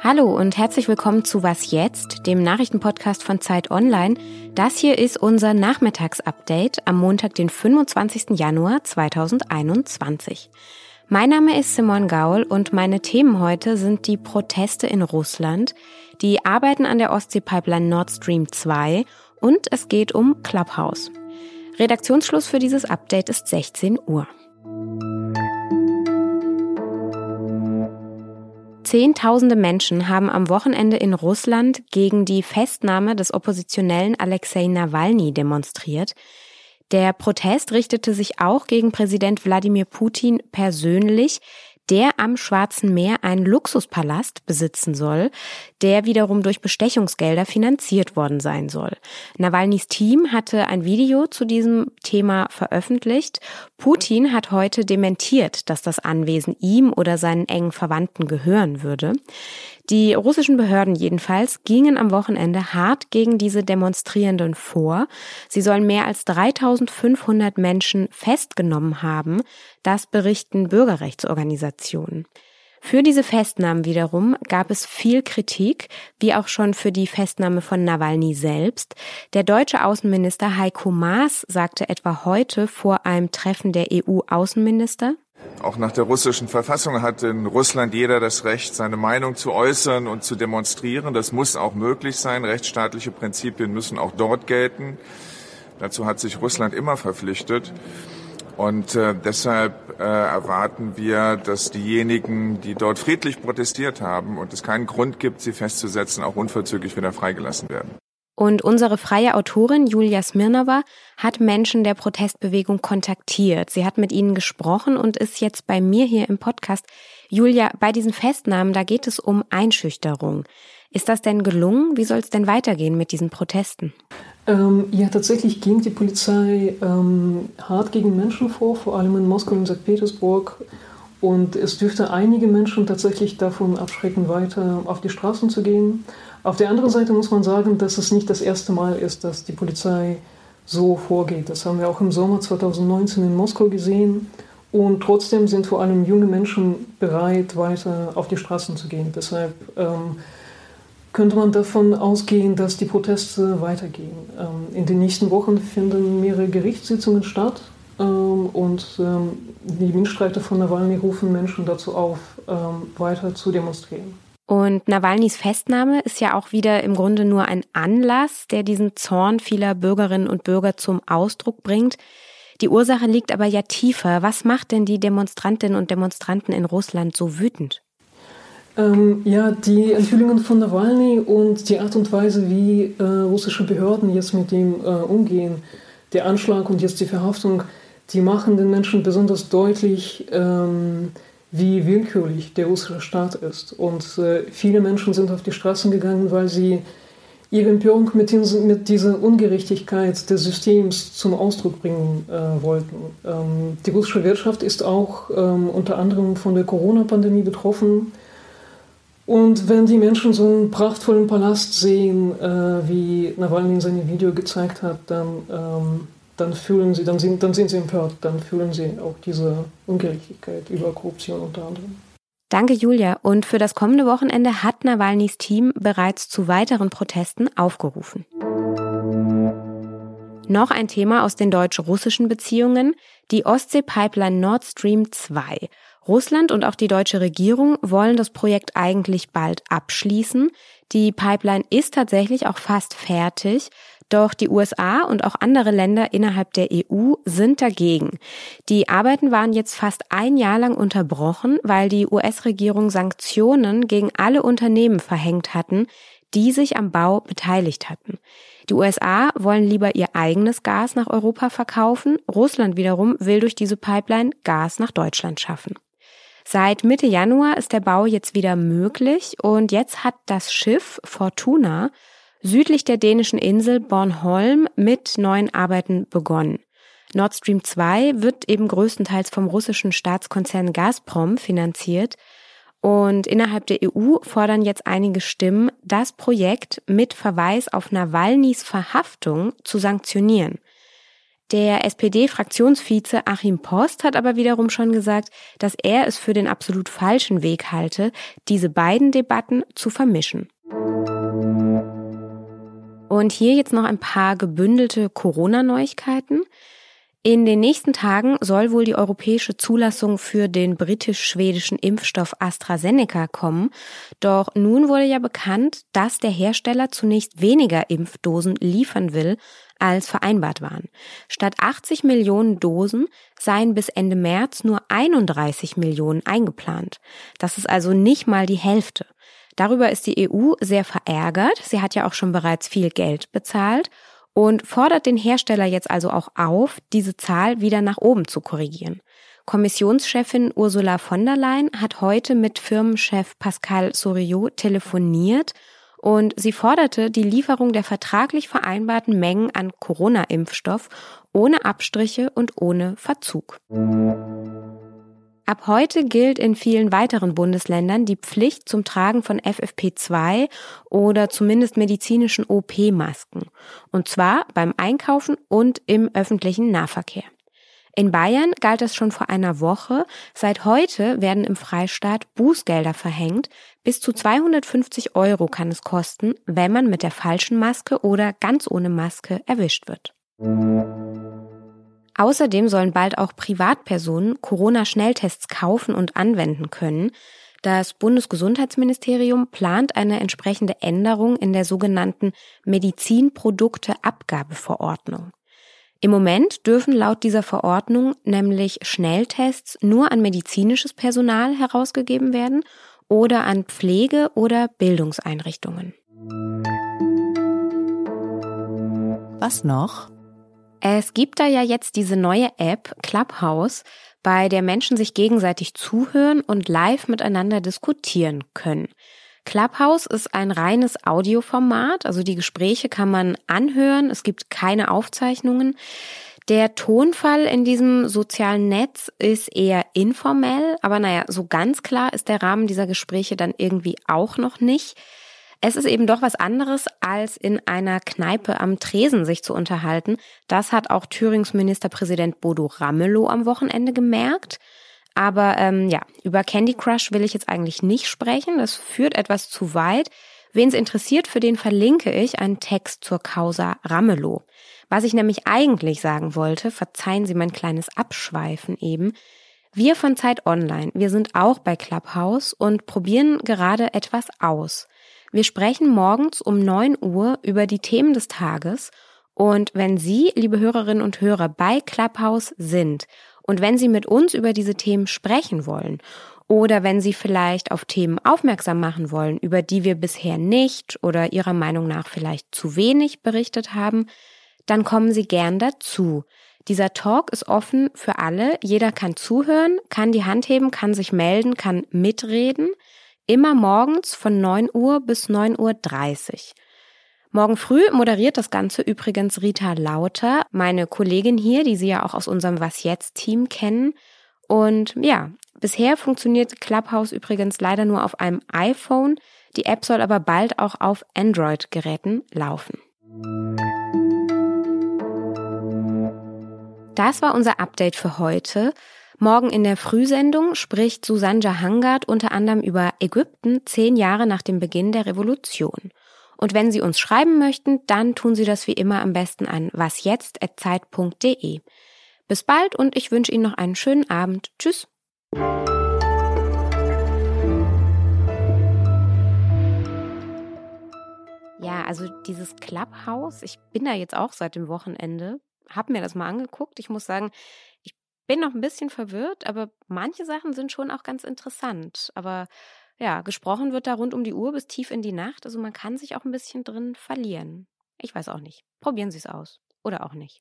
Hallo und herzlich willkommen zu Was jetzt, dem Nachrichtenpodcast von Zeit Online. Das hier ist unser Nachmittagsupdate am Montag, den 25. Januar 2021. Mein Name ist Simon Gaul und meine Themen heute sind die Proteste in Russland, die Arbeiten an der Ostsee-Pipeline Nord Stream 2 und es geht um Clubhouse. Redaktionsschluss für dieses Update ist 16 Uhr. Zehntausende Menschen haben am Wochenende in Russland gegen die Festnahme des Oppositionellen Alexei Nawalny demonstriert. Der Protest richtete sich auch gegen Präsident Wladimir Putin persönlich, der am Schwarzen Meer einen Luxuspalast besitzen soll, der wiederum durch Bestechungsgelder finanziert worden sein soll. Nawalnys Team hatte ein Video zu diesem Thema veröffentlicht. Putin hat heute dementiert, dass das Anwesen ihm oder seinen engen Verwandten gehören würde. Die russischen Behörden jedenfalls gingen am Wochenende hart gegen diese Demonstrierenden vor. Sie sollen mehr als 3500 Menschen festgenommen haben. Das berichten Bürgerrechtsorganisationen. Für diese Festnahmen wiederum gab es viel Kritik, wie auch schon für die Festnahme von Nawalny selbst. Der deutsche Außenminister Heiko Maas sagte etwa heute vor einem Treffen der EU-Außenminister, auch nach der russischen Verfassung hat in Russland jeder das Recht, seine Meinung zu äußern und zu demonstrieren. Das muss auch möglich sein. Rechtsstaatliche Prinzipien müssen auch dort gelten. Dazu hat sich Russland immer verpflichtet. Und äh, deshalb äh, erwarten wir, dass diejenigen, die dort friedlich protestiert haben und es keinen Grund gibt, sie festzusetzen, auch unverzüglich wieder freigelassen werden. Und unsere freie Autorin Julia Smirnova hat Menschen der Protestbewegung kontaktiert. Sie hat mit ihnen gesprochen und ist jetzt bei mir hier im Podcast. Julia, bei diesen Festnahmen, da geht es um Einschüchterung. Ist das denn gelungen? Wie soll es denn weitergehen mit diesen Protesten? Ähm, ja, tatsächlich ging die Polizei ähm, hart gegen Menschen vor, vor allem in Moskau und St. Petersburg. Und es dürfte einige Menschen tatsächlich davon abschrecken, weiter auf die Straßen zu gehen. Auf der anderen Seite muss man sagen, dass es nicht das erste Mal ist, dass die Polizei so vorgeht. Das haben wir auch im Sommer 2019 in Moskau gesehen. Und trotzdem sind vor allem junge Menschen bereit, weiter auf die Straßen zu gehen. Deshalb ähm, könnte man davon ausgehen, dass die Proteste weitergehen. Ähm, in den nächsten Wochen finden mehrere Gerichtssitzungen statt. Ähm, und ähm, die Mitstreiter von Nawalny rufen Menschen dazu auf, ähm, weiter zu demonstrieren. Und Nawalnys Festnahme ist ja auch wieder im Grunde nur ein Anlass, der diesen Zorn vieler Bürgerinnen und Bürger zum Ausdruck bringt. Die Ursache liegt aber ja tiefer. Was macht denn die Demonstrantinnen und Demonstranten in Russland so wütend? Ähm, ja, die Enthüllungen von Nawalny und die Art und Weise, wie äh, russische Behörden jetzt mit dem äh, umgehen, der Anschlag und jetzt die Verhaftung, die machen den Menschen besonders deutlich, ähm, wie willkürlich der russische Staat ist. Und äh, viele Menschen sind auf die Straßen gegangen, weil sie ihre Empörung mit, den, mit dieser Ungerechtigkeit des Systems zum Ausdruck bringen äh, wollten. Ähm, die russische Wirtschaft ist auch ähm, unter anderem von der Corona-Pandemie betroffen. Und wenn die Menschen so einen prachtvollen Palast sehen, äh, wie Nawalny in seinem Video gezeigt hat, dann ähm, dann fühlen sie, dann sind, dann sind sie empört, dann fühlen sie auch diese Ungerechtigkeit über Korruption unter anderem. Danke, Julia. Und für das kommende Wochenende hat Nawalnys Team bereits zu weiteren Protesten aufgerufen. Noch ein Thema aus den deutsch-russischen Beziehungen, die Ostsee-Pipeline Nord Stream 2. Russland und auch die deutsche Regierung wollen das Projekt eigentlich bald abschließen. Die Pipeline ist tatsächlich auch fast fertig. Doch die USA und auch andere Länder innerhalb der EU sind dagegen. Die Arbeiten waren jetzt fast ein Jahr lang unterbrochen, weil die US-Regierung Sanktionen gegen alle Unternehmen verhängt hatten, die sich am Bau beteiligt hatten. Die USA wollen lieber ihr eigenes Gas nach Europa verkaufen, Russland wiederum will durch diese Pipeline Gas nach Deutschland schaffen. Seit Mitte Januar ist der Bau jetzt wieder möglich und jetzt hat das Schiff Fortuna südlich der dänischen Insel Bornholm mit neuen Arbeiten begonnen. Nord Stream 2 wird eben größtenteils vom russischen Staatskonzern Gazprom finanziert. Und innerhalb der EU fordern jetzt einige Stimmen, das Projekt mit Verweis auf Nawalnys Verhaftung zu sanktionieren. Der SPD-Fraktionsvize Achim Post hat aber wiederum schon gesagt, dass er es für den absolut falschen Weg halte, diese beiden Debatten zu vermischen. Und hier jetzt noch ein paar gebündelte Corona-Neuigkeiten. In den nächsten Tagen soll wohl die europäische Zulassung für den britisch-schwedischen Impfstoff AstraZeneca kommen. Doch nun wurde ja bekannt, dass der Hersteller zunächst weniger Impfdosen liefern will, als vereinbart waren. Statt 80 Millionen Dosen seien bis Ende März nur 31 Millionen eingeplant. Das ist also nicht mal die Hälfte. Darüber ist die EU sehr verärgert. Sie hat ja auch schon bereits viel Geld bezahlt und fordert den Hersteller jetzt also auch auf, diese Zahl wieder nach oben zu korrigieren. Kommissionschefin Ursula von der Leyen hat heute mit Firmenchef Pascal Soriot telefoniert und sie forderte die Lieferung der vertraglich vereinbarten Mengen an Corona-Impfstoff ohne Abstriche und ohne Verzug. Ab heute gilt in vielen weiteren Bundesländern die Pflicht zum Tragen von FFP2 oder zumindest medizinischen OP-Masken. Und zwar beim Einkaufen und im öffentlichen Nahverkehr. In Bayern galt das schon vor einer Woche. Seit heute werden im Freistaat Bußgelder verhängt. Bis zu 250 Euro kann es kosten, wenn man mit der falschen Maske oder ganz ohne Maske erwischt wird. Außerdem sollen bald auch Privatpersonen Corona-Schnelltests kaufen und anwenden können. Das Bundesgesundheitsministerium plant eine entsprechende Änderung in der sogenannten Medizinprodukteabgabeverordnung. Im Moment dürfen laut dieser Verordnung nämlich Schnelltests nur an medizinisches Personal herausgegeben werden oder an Pflege- oder Bildungseinrichtungen. Was noch? Es gibt da ja jetzt diese neue App Clubhouse, bei der Menschen sich gegenseitig zuhören und live miteinander diskutieren können. Clubhouse ist ein reines Audioformat, also die Gespräche kann man anhören, es gibt keine Aufzeichnungen. Der Tonfall in diesem sozialen Netz ist eher informell, aber naja, so ganz klar ist der Rahmen dieser Gespräche dann irgendwie auch noch nicht. Es ist eben doch was anderes, als in einer Kneipe am Tresen sich zu unterhalten. Das hat auch Thürings Ministerpräsident Bodo Ramelow am Wochenende gemerkt. Aber ähm, ja, über Candy Crush will ich jetzt eigentlich nicht sprechen. Das führt etwas zu weit. Wen es interessiert, für den verlinke ich einen Text zur Causa Ramelow. Was ich nämlich eigentlich sagen wollte, verzeihen Sie mein kleines Abschweifen eben. Wir von Zeit Online, wir sind auch bei Clubhouse und probieren gerade etwas aus. Wir sprechen morgens um 9 Uhr über die Themen des Tages und wenn Sie, liebe Hörerinnen und Hörer, bei Clubhouse sind und wenn Sie mit uns über diese Themen sprechen wollen oder wenn Sie vielleicht auf Themen aufmerksam machen wollen, über die wir bisher nicht oder Ihrer Meinung nach vielleicht zu wenig berichtet haben, dann kommen Sie gern dazu. Dieser Talk ist offen für alle. Jeder kann zuhören, kann die Hand heben, kann sich melden, kann mitreden. Immer morgens von 9 Uhr bis 9.30 Uhr. Morgen früh moderiert das Ganze übrigens Rita Lauter, meine Kollegin hier, die Sie ja auch aus unserem Was jetzt Team kennen. Und ja, bisher funktioniert Clubhouse übrigens leider nur auf einem iPhone. Die App soll aber bald auch auf Android-Geräten laufen. Das war unser Update für heute. Morgen in der Frühsendung spricht Susanne Jahangard unter anderem über Ägypten zehn Jahre nach dem Beginn der Revolution. Und wenn Sie uns schreiben möchten, dann tun Sie das wie immer am besten an wasjetzt.zeit.de. Bis bald und ich wünsche Ihnen noch einen schönen Abend. Tschüss. Ja, also dieses Clubhouse, ich bin da jetzt auch seit dem Wochenende, habe mir das mal angeguckt. Ich muss sagen, ich bin noch ein bisschen verwirrt, aber manche Sachen sind schon auch ganz interessant. Aber ja, gesprochen wird da rund um die Uhr bis tief in die Nacht. Also man kann sich auch ein bisschen drin verlieren. Ich weiß auch nicht. Probieren Sie es aus. Oder auch nicht.